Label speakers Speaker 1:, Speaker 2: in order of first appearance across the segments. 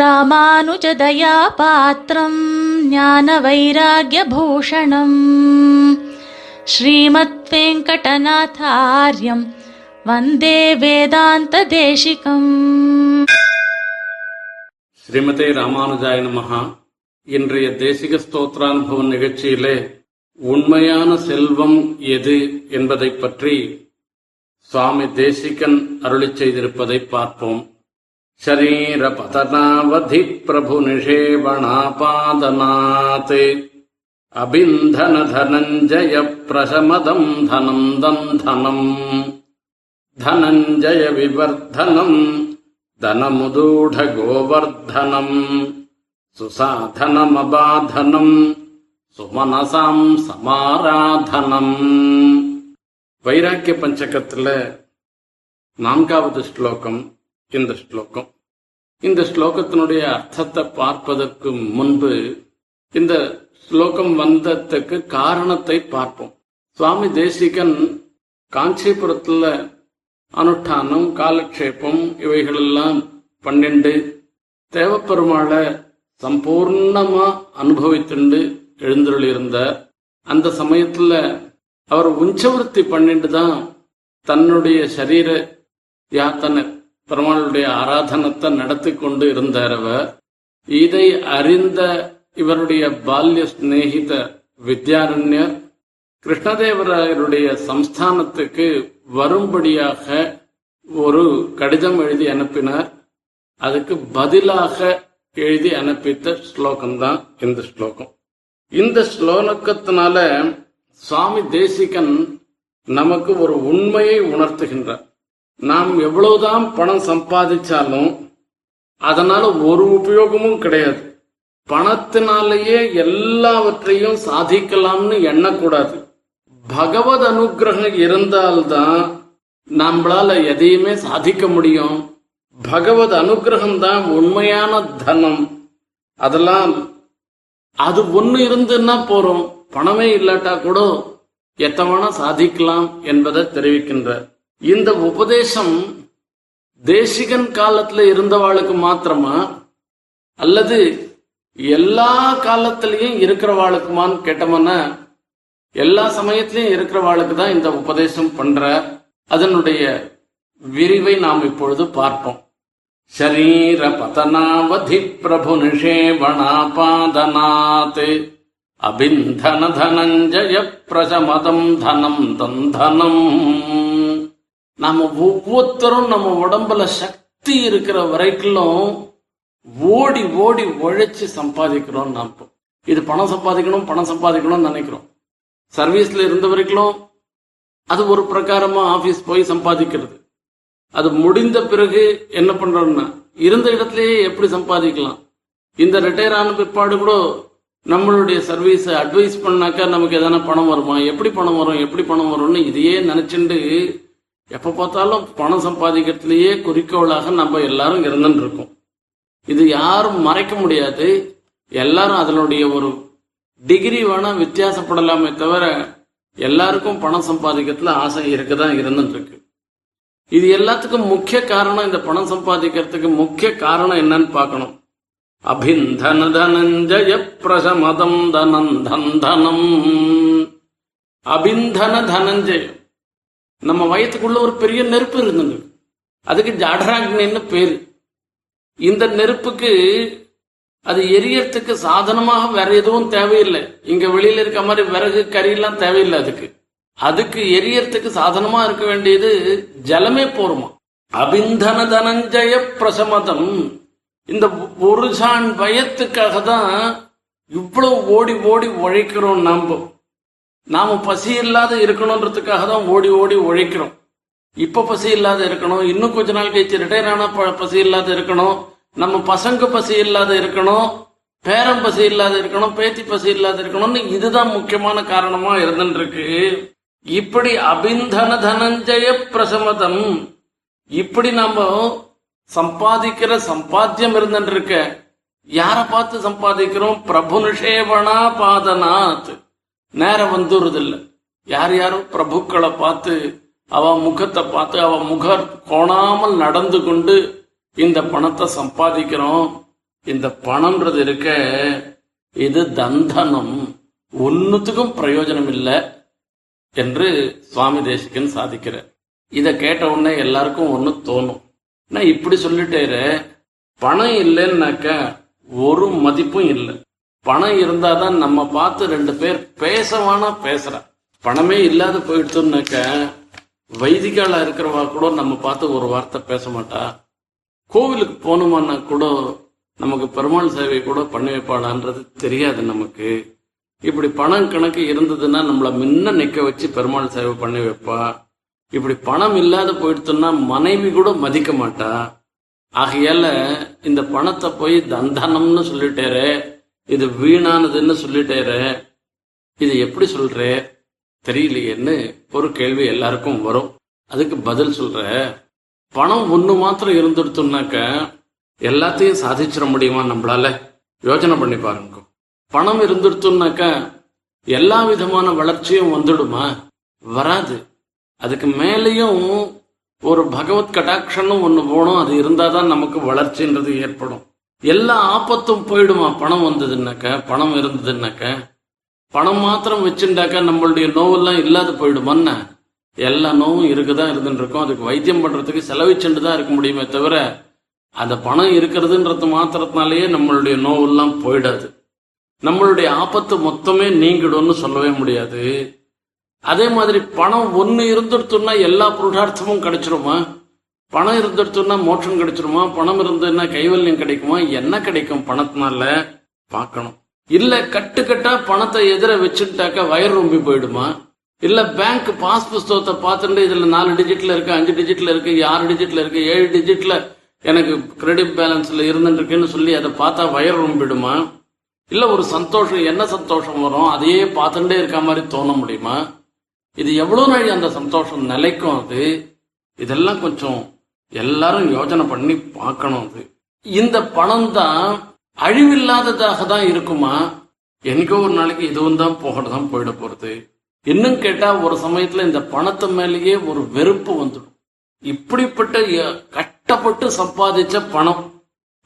Speaker 1: ராமானுஜதயா பாத்திரம் ஞான வைராகியபூஷணம் ஸ்ரீமத் வெங்கடநாதாரியம் வந்தே வேதாந்த தேசிகம்
Speaker 2: ஸ்ரீமதே ராமானுஜாய நமஹா இன்றைய தேசிக ஸ்தோத்திரானுபவம் நிகழ்ச்சியிலே உண்மையான செல்வம் எது என்பதை பற்றி சுவாமி தேசிகன் அருளி செய்திருப்பதை பார்ப்போம். ஷரீர பதனாவதி பிரபு நிஷேவணாபாதனாத் அபிந்தன தனஞ்சய பிரசமதம் தனம் தந்தனம் धनञ्जय विवर्धनम् धनमुदूढगोवर्धनम् सुसाधनमबाधनम् சுமனசாம் சமாராதனம் வைராக்கிய பஞ்சகத்துல நான்காவது ஸ்லோகம் இந்த ஸ்லோகம். இந்த ஸ்லோகத்தினுடைய அர்த்தத்தை பார்ப்பதற்கு முன்பு இந்த ஸ்லோகம் வந்ததுக்கு காரணத்தை பார்ப்போம். சுவாமி தேசிகன் காஞ்சிபுரத்துல அனுஷ்டானம் காலக்ஷேபம் இவைகளெல்லாம் பன்னெண்டு தேவப்பெருமாளை சம்பூர்ணமா அனுபவித்துண்டு எழுந்தருளியிருந்தார். அந்த சமயத்துல அவர் உஞ்சவருத்தி பன்னெண்டு தான் தன்னுடைய சரீர யாத்தனை பெருமாளுடைய ஆராதனத்தை நடத்தி கொண்டு இருந்தார் அவர். இதை அறிந்த இவருடைய பால்ய சிநேகித வித்யாரண்யர் கிருஷ்ணதேவராயருடைய சம்ஸ்தானத்துக்கு வரும்படியாக ஒரு கடிதம் எழுதி அனுப்பினார். அதுக்கு பதிலாக எழுதி அனுப்பித்த ஸ்லோகம் தான் இந்த ஸ்லோகம். இந்த ஸ்லோகத்தினால சுவாமி தேசிகன் நமக்கு ஒரு உண்மையை உணர்த்துகின்றார். நாம் எவ்வளவுதான் பணம் சம்பாதிச்சாலும் அதனால ஒரு உபயோகமும் கிடையாது. பணத்தினாலேயே எல்லாவற்றையும் சாதிக்கலாம்னு எண்ணக்கூடாது. பகவத் அனுகிரகம் இருந்தால்தான் நம்மளால எதையுமே சாதிக்க முடியும். பகவத் அனுகிரகம் தான் உண்மையான தனம். அதெல்லாம் அது ஒண்ணு இருந்துன்னா போறோம். பணமே இல்லாட்டா கூட எத்தவனா சாதிக்கலாம் என்பதை தெரிவிக்கின்றார். இந்த உபதேசம் தேசிகன் காலத்துல இருந்தவாளுக்கு மாத்திரமா? அல்லது எல்லா காலத்திலையும் இருக்கிறவாளுக்குமான்னு கேட்டோம்னா எல்லா சமயத்திலையும் இருக்கிறவாளுக்கு தான் இந்த உபதேசம் பண்ற அதனுடைய விரிவை நாம் இப்பொழுது பார்ப்போம். சரீர பதனாவதி பிரபு நிஷேவணாபாதனாத் அபிந்தன தனஞ்சய பிரசமதம் தனம் தந்தனம். நம்ம ஒவ்வொருத்தரும் நம்ம உடம்புல சக்தி இருக்கிற வரைக்கும் ஓடி ஓடி உழைச்சி சம்பாதிக்கிறோம் நாம் இது பணம் சம்பாதிக்கணும் பணம் சம்பாதிக்கணும்னு நினைக்கிறோம். சர்வீஸ்ல இருந்த வரைக்கும் அது ஒரு பிரகாரமா ஆபீஸ் போய் சம்பாதிக்கிறது. அது முடிந்த பிறகு என்ன பண்றோம்னா இருந்த இடத்துலயே எப்படி சம்பாதிக்கலாம்? இந்த ரிட்டையர் ஆன பிற்பாடு கூட நம்மளுடைய சர்வீஸ் அட்வைஸ் பண்ணாக்கா நமக்கு எதனா பணம் வருமா? எப்படி பணம் வரும்? எப்படி பணம் வரும்னு இதையே நினைச்சுண்டு எப்ப பார்த்தாலும் பணம் சம்பாதிக்கிறதுலயே குறிக்கோளாக நம்ம எல்லாரும் இருந்துட்டு இருக்கோம் இது யாரும் மறைக்க முடியாது. எல்லாரும் அதனுடைய ஒரு டிகிரி வேணா வித்தியாசப்படலாமே தவிர எல்லாருக்கும் பணம் சம்பாதிக்கிறதுல ஆசை இருக்கதான் இருந்துட்டு இருக்கு இது எல்லாத்துக்கும் முக்கிய காரணம் இந்த பணம் சம்பாதிக்கிறதுக்கு முக்கிய காரணம் என்னன்னு பார்க்கணும். அபிந்தன தனஞ்சய பிரசமதம் தனம் தந்தனம் அபிந்தன தனஞ்சயம் நம்ம வயத்துக்குள்ள ஒரு பெரிய நெருப்பு இருந்தது. அதுக்கு ஜாடராக்னின்னு பேரு. இந்த நெருப்புக்கு அது எரியறதுக்கு சாதனமாக வேற எதுவும் தேவையில்லை. இங்க வெளியில இருக்க மாதிரி விறகு கறியெல்லாம் தேவையில்லை அதுக்கு. அதுக்கு எரியறதுக்கு சாதனமா இருக்க வேண்டியது ஜலமே போருமா? அபிந்தன தனஞ்சய பிரசமதம். இந்த ஒரு சான் பயத்துக்காக தான் இவ்வளவு ஓடி ஓடி உழைக்கிறோம் நாம. நாம பசி இல்லாத இருக்கணும்ன்றதுக்காக தான் ஓடி ஓடி உழைக்கிறோம். இப்ப பசி இல்லாத இருக்கணும் இன்னும் கொஞ்ச நாள் கழிச்சு ரிட்டையர் ஆனா ப- பசி இல்லாத இருக்கணும் நம்ம பசங்க பசி இல்லாத இருக்கணும் பேரம் பசி இல்லாத இருக்கணும் பேத்தி பசி இல்லாத இருக்கணும்னு இதுதான் முக்கியமான காரணமா இருந்துட்டு இருக்கு இப்படி அபிந்தன தனஞ்சய பிரசமதம் இப்படி நம்ம சம்பாதிக்கிற சம்பாத்தியம் இருந்துட்டு இருக்க யார பார்த்து சம்பாதிக்கிறோம்? பிரபு நிஷேவனா பாதனாத் நேரம் வந்துடுறதில்லை யார் யாரும் பிரபுக்களை பார்த்து அவ முகத்தை பார்த்து அவ முக கோணாமல் நடந்து கொண்டு இந்த பணத்தை சம்பாதிக்கிறோம். இந்த பணம்ன்றது இருக்க இது தந்தனம். ஒன்னுத்துக்கும் பிரயோஜனம் இல்லை என்று சுவாமி தேசிகன் சாதிக்கிறார். இதை கேட்ட உடனே எல்லாருக்கும் ஒன்று தோணும். நான் இப்படி சொல்லிட்டேரு பணம் இல்லைன்னாக்க ஒரு மதிப்பும் இல்லை. பணம் இருந்தாதான் நம்ம பார்த்து ரெண்டு பேர் பேசவானா பேசுற. பணமே இல்லாத போயிடுச்சுன்னாக்க வைதிகாலா இருக்கிறவா கூட நம்ம பார்த்து ஒரு வார்த்தை பேச மாட்டா. கோவிலுக்கு போகணுமான்னா கூட நமக்கு பெருமாள் சேவை கூட பண்ணி வைப்பாளான்றது தெரியாது நமக்கு. இப்படி பணம் கணக்கு இருந்ததுன்னா நம்மளை முன்ன நிக்க வச்சு பெருமாள் சேவை பண்ணி வைப்பா. இப்படி பணம் இல்லாத போயிடுச்சுன்னா மனைவி கூட மதிக்க மாட்டா. ஆகையால இந்த பணத்தை போய் தந்தனம்னு சொல்லிட்டேரே இது வீணானதுன்னு சொல்லிட்டேற இது எப்படி சொல்ற? தெரியலையேன்னு ஒரு கேள்வி எல்லாருக்கும் வரும். அதுக்கு பதில் சொல்ற. பணம் ஒன்று மாத்திரம் இருந்துடுத்தோம்னாக்க எல்லாத்தையும் சாதிச்சிட முடியுமா நம்மளால? யோசனை பண்ணி பாருங்க. பணம் இருந்துடுத்தோம்னாக்கா எல்லா விதமான வளர்ச்சியும் வந்துடுமா? வராது. அதுக்கு மேலேயும் ஒரு பகவத் கடாட்சணும் ஒன்று போகணும் அது இருந்தாதான் நமக்கு வளர்ச்சின்றது ஏற்படும். எல்லா ஆபத்தும் போயிடுமா? பணம் வந்ததுன்னாக்க பணம் இருந்ததுன்னாக்க பணம் மாத்திரம் வச்சுட்டாக்க நம்மளுடைய நோவெல்லாம் இல்லாத போயிடுமான்னு எல்லா நோவும் இருக்குதான் இருந்துருக்கும் அதுக்கு வைத்தியம் பண்றதுக்கு செலவிச்சுட்டு தான் இருக்க முடியுமே தவிர அந்த பணம் இருக்கிறதுன்றது மாத்திரத்தினாலேயே நம்மளுடைய நோவெல்லாம் போயிடாது. நம்மளுடைய ஆபத்து மொத்தமே நீங்கிடும்னு சொல்லவே முடியாது. அதே மாதிரி பணம் ஒன்று இருந்துடுத்துன்னா எல்லா புருஷார்த்தமும் கிடைச்சிருமா? பணம் இருந்துடுத்துன்னா மோட்சம் கிடைச்சிருமா? பணம் இருந்ததுன்னா கைவல்யம் கிடைக்குமா? என்ன கிடைக்கும் பணத்தினால? பார்க்கணும். இல்ல கட்டுக்கட்டா பணத்தை எதிர வச்சுட்டாக்க வயர் ரொம்பி போயிடுமா? இல்ல பேங்க் பாஸ் புஸ்தகத்தை பார்த்துட்டு இதுல நாலு டிஜிட்ல இருக்கு அஞ்சு டிஜிட்ல இருக்கு ஆறு டிஜிட்ல இருக்கு ஏழு டிஜிட்ல எனக்கு கிரெடிட் பேலன்ஸ்ல இருந்துருக்குன்னு சொல்லி அதை பார்த்தா வயர் ரொம்பிடுமா? இல்ல ஒரு சந்தோஷம் என்ன சந்தோஷம் வரும்? அதையே பார்த்துட்டே இருக்க மாதிரி தோண முடியுமா? இது எவ்வளவு நாள் அந்த சந்தோஷம் நிலைக்கும் அது? இதெல்லாம் கொஞ்சம் எல்லாரும் யோஜனை பண்ணி பார்க்கணும் அது. இந்த பணம் தான் அழிவில்லாததாக தான் இருக்குமா? என்னைக்கோ ஒரு நாளைக்கு இதுவும் தான் போகணும் போயிட போறது. இன்னும் கேட்டா ஒரு சமயத்துல இந்த பணத்து மேலேயே ஒரு வெறுப்பு வந்துடும். இப்படிப்பட்ட கஷ்டப்பட்டு சம்பாதிச்ச பணம்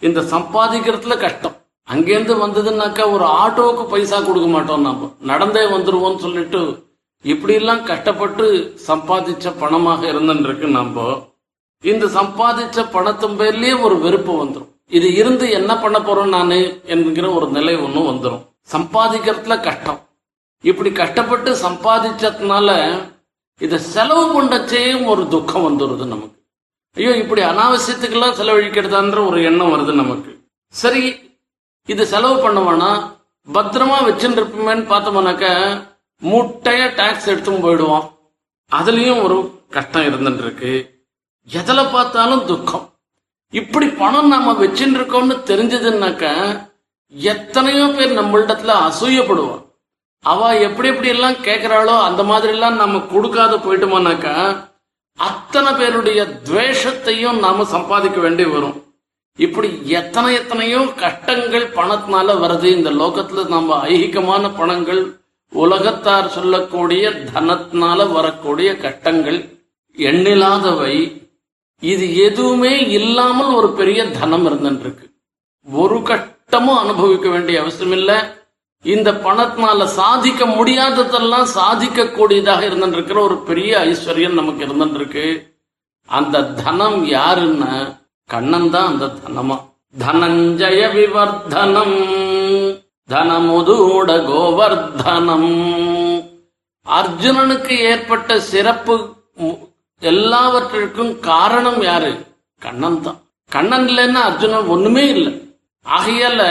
Speaker 2: இந்த சம்பாதிக்கிறதுல கஷ்டம். அங்கேருந்து வந்ததுன்னாக்கா ஒரு ஆட்டோவுக்கு பைசா கொடுக்க மாட்டோம் நாம. நடந்தே வந்துருவோம்னு சொல்லிட்டு இப்படி எல்லாம் கஷ்டப்பட்டு சம்பாதிச்ச பணமாக இருந்துருக்கு நாம. இந்த சம்பாதிச்ச பணத்தின் பேர்லயே ஒரு வெறுப்பு வந்துடும் இது இருந்து என்ன பண்ண போறோம் நானு என்கிற ஒரு நிலை ஒன்றும் வந்துடும் சம்பாதிக்கிறதுல கஷ்டம். இப்படி கஷ்டப்பட்டு சம்பாதிச்சதுனால இதை செலவு பண்ணச்சேயும் ஒரு துக்கம் வந்துடுது நமக்கு. ஐயோ இப்படி அனாவசியத்துக்கெல்லாம் செலவழிக்கிறதான்ற ஒரு எண்ணம் வருது நமக்கு. சரி இது செலவு பண்ணுவானா? பத்திரமா வச்சுட்டு இருப்போமேன்னு பார்த்தோம்னாக்க முட்டைய டாக்ஸ் எடுத்துன்னு போயிடுவோம் அதுலயும் ஒரு கஷ்டம் இருந்துட்டு இருக்கு. எதில் பார்த்தாலும் துக்கம். இப்படி பணம் நாம வச்சுட்டு இருக்கோம்னு தெரிஞ்சதுன்னாக்க எத்தனையோ பேர் நம்மளிடத்துல அசூயப்படுவான் அவ எப்படி எப்படி எல்லாம் கேட்கிறாளோ அந்த மாதிரி எல்லாம் நம்ம கொடுக்காத போயிட்டோம்னாக்கா அத்தனை பேருடைய துவேஷத்தையும் நாம சம்பாதிக்க வேண்டி வரும். இப்படி எத்தனை எத்தனையோ கஷ்டங்கள் பணத்தினால வருது. இந்த லோகத்துல நம்ம ஐகிகமான பணங்கள் உலகத்தார் சொல்லக்கூடிய தனத்தினால வரக்கூடிய கஷ்டங்கள் எண்ணில்லாதவை இது எதுவுமே இல்லாமல் ஒரு பெரிய தனம் இருந்துட்டு இருக்கு ஒரு கட்டமும் அனுபவிக்க வேண்டிய அவசியம் இல்லை இந்த பணத்தினால சாதிக்க முடியாததெல்லாம் சாதிக்க கூடியதாக இருந்துட்டு இருக்கிற ஒரு பெரிய ஐஸ்வர்யம் நமக்கு இருந்துட்டு இருக்கு அந்த தனம் யாருன்னா கண்ணன் தான் அந்த தனமா. தனஞ்சய விவர்தனம் தனமுதூட கோவர்தனம். அர்ஜுனனுக்கு ஏற்பட்ட சிறப்பு எல்லாவற்றிற்கும் காரணம் யாரு? கண்ணன் தான். கண்ணன் இல்லைன்னா அர்ஜுனன் ஒண்ணுமே இல்லை. ஆகையால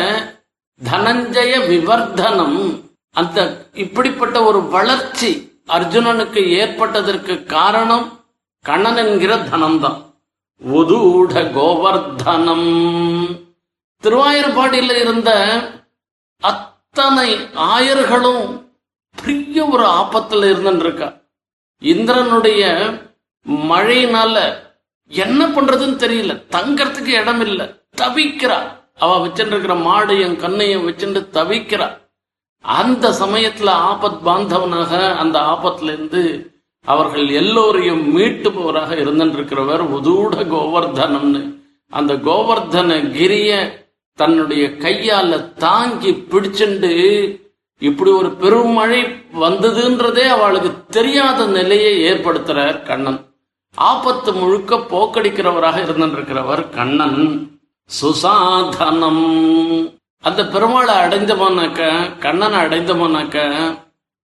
Speaker 2: தனஞ்சய விவர்தனம் அந்த இப்படிப்பட்ட ஒரு வளர்ச்சி அர்ஜுனனுக்கு ஏற்பட்டதற்கு காரணம் கண்ணன் என்கிற தனம்தான் உதூட கோவர்தனம். திருவாயூர்பாடியில் இருந்த அத்தனை ஆயர்களும் பெரிய ஒரு ஆபத்தில் இருந்துருக்கா இந்திரனுடைய மழையினால என்ன பண்றதுன்னு தெரியல. தங்கறதுக்கு இடம் இல்ல. தவிக்கிறா. அவ வச்சுருக்கிற மாடையும் கண்ணையும் வச்சுட்டு தவிக்கிறா. அந்த சமயத்துல ஆபத் பாந்தவனாக அந்த ஆபத்துல இருந்து அவர்கள் எல்லோரையும் மீட்டுபவராக இருந்திருக்கிறவர் உதூட கோவர்தனம்னு. அந்த கோவர்தன கிரிய தன்னுடைய கையால தாங்கி பிடிச்சுண்டு இப்படி ஒரு பெருமழை வந்ததுன்றதே அவளுக்கு தெரியாத நிலையை ஏற்படுத்துறார் கண்ணன். ஆபத்து முழுக்க போக்கடிக்கிறவராக இருந்திருக்கிறவர் கண்ணன் சுசாதனம். அந்த பெருமாளை அடைந்தோம்னாக்க கண்ணனை அடைந்தோம்னாக்க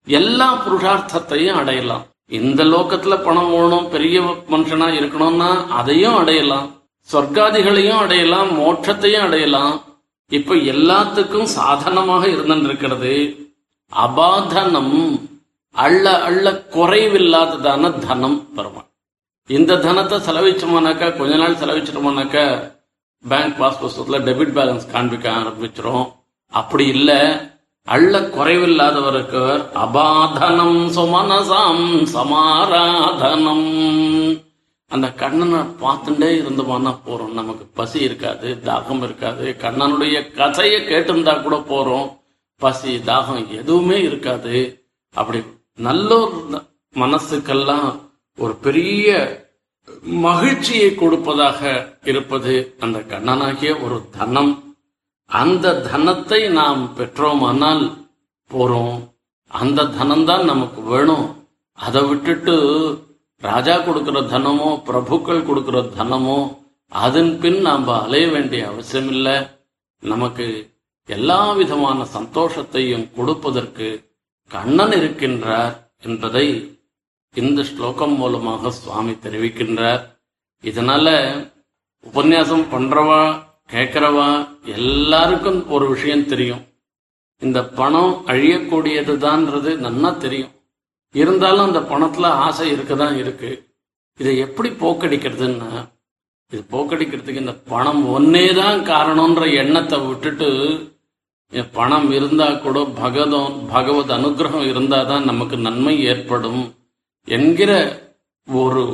Speaker 2: எல்லா புருஷார்த்தத்தையும் அடையலாம். இந்த லோகத்துல பணம் வேணும் பெரிய மனுஷனா இருக்கணும்னா அதையும் அடையலாம். சொர்க்காதிகளையும் அடையலாம் மோட்சத்தையும் அடையலாம். இப்ப எல்லாத்துக்கும் சாதனமாக இருந்திருக்கிறது அபாதனம். அள்ள அள்ள குறைவில்லாததான தனம் பெருமாள். இந்த தனத்தை செலவிச்சோம்னாக்கா கொஞ்ச நாள் செலவிச்சிட்டோம்னாக்கா பேங்க் பாஸ் புஸ்தகத்தில் டெபிட் பேலன்ஸ் காண்பிக்க ஆரம்பிச்சிடும் அப்படி இல்ல அள்ள குறைவில்லாதவருக்கு அபாதனம் சுமனசாம் சமாராதனம். அந்த கண்ணனை பார்த்துட்டே இருந்தோம்னா போறோம். நமக்கு பசி இருக்காது தாகம் இருக்காது. கண்ணனுடைய கதையை கேட்டிருந்தா கூட போறோம். பசி தாகம் எதுவுமே இருக்காது. அப்படி நல்ல ஒரு மனசுக்கெல்லாம் ஒரு பெரிய மகிழ்ச்சியை கொடுப்பதாக இருப்பது அந்த கண்ணனாகிய ஒரு தனம். அந்த தனத்தை நாம் பெற்றோமானால் போறோம். அந்த தனம்தான் நமக்கு வேணும். அதை விட்டுட்டு ராஜா கொடுக்கிற தனமோ பிரபுக்கள் கொடுக்கிற தனமோ அதன் பின் நாம் அலைய வேண்டிய அவசியம் இல்லை நமக்கு எல்லா விதமான சந்தோஷத்தையும் கொடுப்பதற்கு கண்ணன் இருக்கின்றார் என்பதை இந்த ஸ்லோகம் மூலமாக சுவாமி தெரிவிக்கின்றார். இதனால உபன்யாசம் பண்றவா கேட்கிறவா எல்லாருக்கும் ஒரு விஷயம் தெரியும். இந்த பணம் அழியக்கூடியதுதான்றது நன்னா தெரியும். இருந்தாலும் அந்த பணத்துல ஆசை இருக்கதான் இருக்கு. இதை எப்படி போக்கடிக்கிறதுன்னா இது போக்கடிக்கிறதுக்கு இந்த பணம் ஒன்னே தான் காரணம்ன்ற எண்ணத்தை விட்டுட்டு பணம் இருந்தா கூட பகவதம் பகவத் அனுகிரகம் இருந்தாதான் நமக்கு நன்மை ஏற்படும். என்கிற ஒரு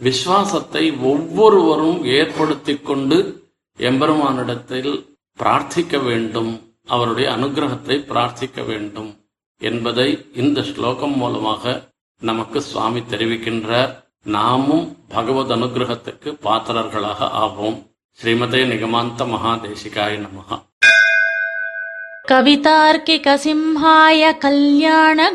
Speaker 2: விசுவாசத்தை ஒவ்வொருவரும் ஏற்படுத்தி கொண்டு எம்பெருமானிடத்தில் பிரார்த்திக்க வேண்டும் அவருடைய அனுகிரகத்தை பிரார்த்திக்க வேண்டும் என்பதை இந்த ஸ்லோகம் மூலமாக நமக்கு சுவாமி தெரிவிக்கின்றார் நாமும் பகவத் அனுகிரகத்துக்கு பாத்திரர்களாக ஆவோம் ஸ்ரீமதே நிகமாந்த மகாதேசிகாய நமகா
Speaker 1: कवितार्किकसिंहाय कल्याणगुणशालिने